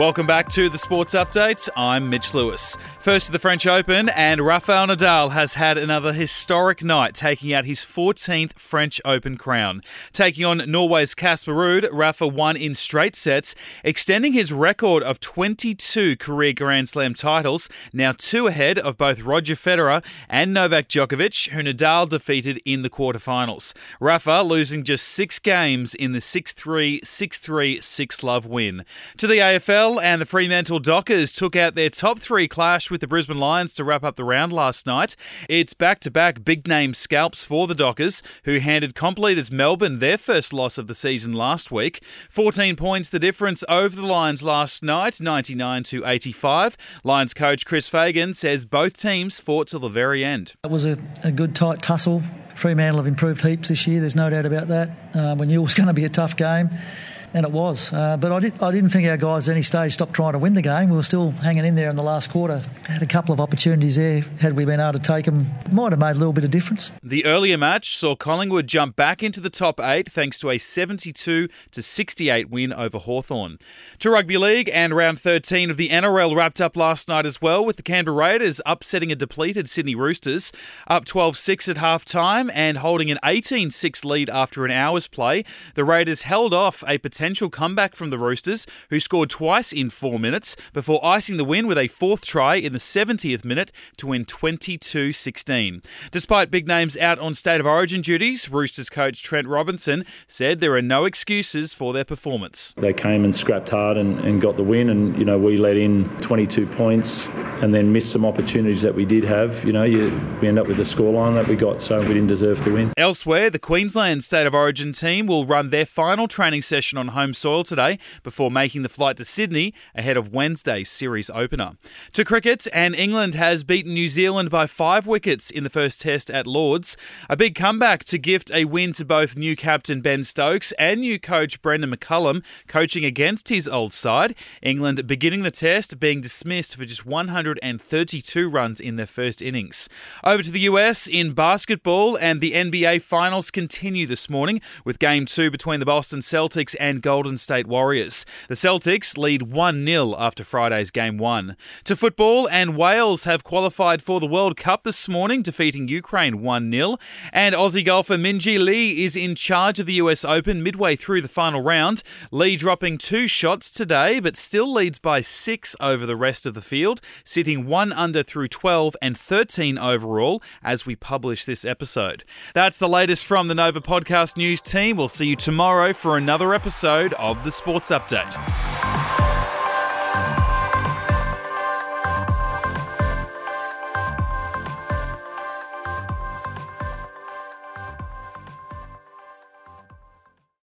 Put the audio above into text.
Welcome back to the Sports Update. I'm Mitch Lewis. First to the French Open, and Rafael Nadal has had another historic night, taking out his 14th French Open crown. Taking on Norway's Casper Ruud, Rafa won in straight sets, extending his record of 22 career Grand Slam titles, now two ahead of both Roger Federer and Novak Djokovic, who Nadal defeated in the quarterfinals. Rafa losing just six games in the 6 3, 6 3, 6 love win. To the AFL, and the Fremantle Dockers took out their top three clash with the Brisbane Lions to wrap up the round last night. It's back to back big name scalps for the Dockers, who handed comp leaders Melbourne their first loss of the season last week. 14 points the difference over the Lions last night, 99 to 85. Lions coach Chris Fagan says both teams fought till the very end. It was a, a good tight tussle. Fremantle have improved heaps this year, there's no doubt about that. Uh, we knew it was going to be a tough game and it was. Uh, but I, did, I didn't think our guys at any stage stopped trying to win the game. We were still hanging in there in the last quarter. Had a couple of opportunities there. Had we been able to take them, might have made a little bit of difference. The earlier match saw Collingwood jump back into the top eight thanks to a 72 to 68 win over Hawthorn. To rugby league and round 13 of the NRL wrapped up last night as well, with the Canberra Raiders upsetting a depleted Sydney Roosters, up 12 6 at half time and holding an 18 6 lead after an hour's play. The Raiders held off a potential potential comeback from the Roosters, who scored twice in four minutes before icing the win with a fourth try in the 70th minute to win 22 16. Despite big names out on State of Origin duties, Roosters coach Trent Robinson said there are no excuses for their performance. They came and scrapped hard and, and got the win, and you know we let in 22 points and then miss some opportunities that we did have. You know, you, we end up with the scoreline that we got, so we didn't deserve to win. Elsewhere, the Queensland State of Origin team will run their final training session on home soil today before making the flight to Sydney ahead of Wednesday's series opener. To cricket, and England has beaten New Zealand by five wickets in the first test at Lords. A big comeback to gift a win to both new captain Ben Stokes and new coach Brendon McCullum, coaching against his old side. England beginning the test being dismissed for just 132 runs in their first innings. Over to the US in basketball, and the NBA finals continue this morning with game two between the Boston Celtics and Golden State Warriors. The Celtics lead 1 0 after Friday's game one. To football, and Wales have qualified for the World Cup this morning, defeating Ukraine 1 0. And Aussie golfer Minjee Lee is in charge of the US Open midway through the final round. Lee dropping two shots today, but still leads by six over the rest of the field, sitting one under through 12 and 13 overall as we publish this episode. That's the latest from the Nova Podcast News team. We'll see you tomorrow for another episode of the Sports Update.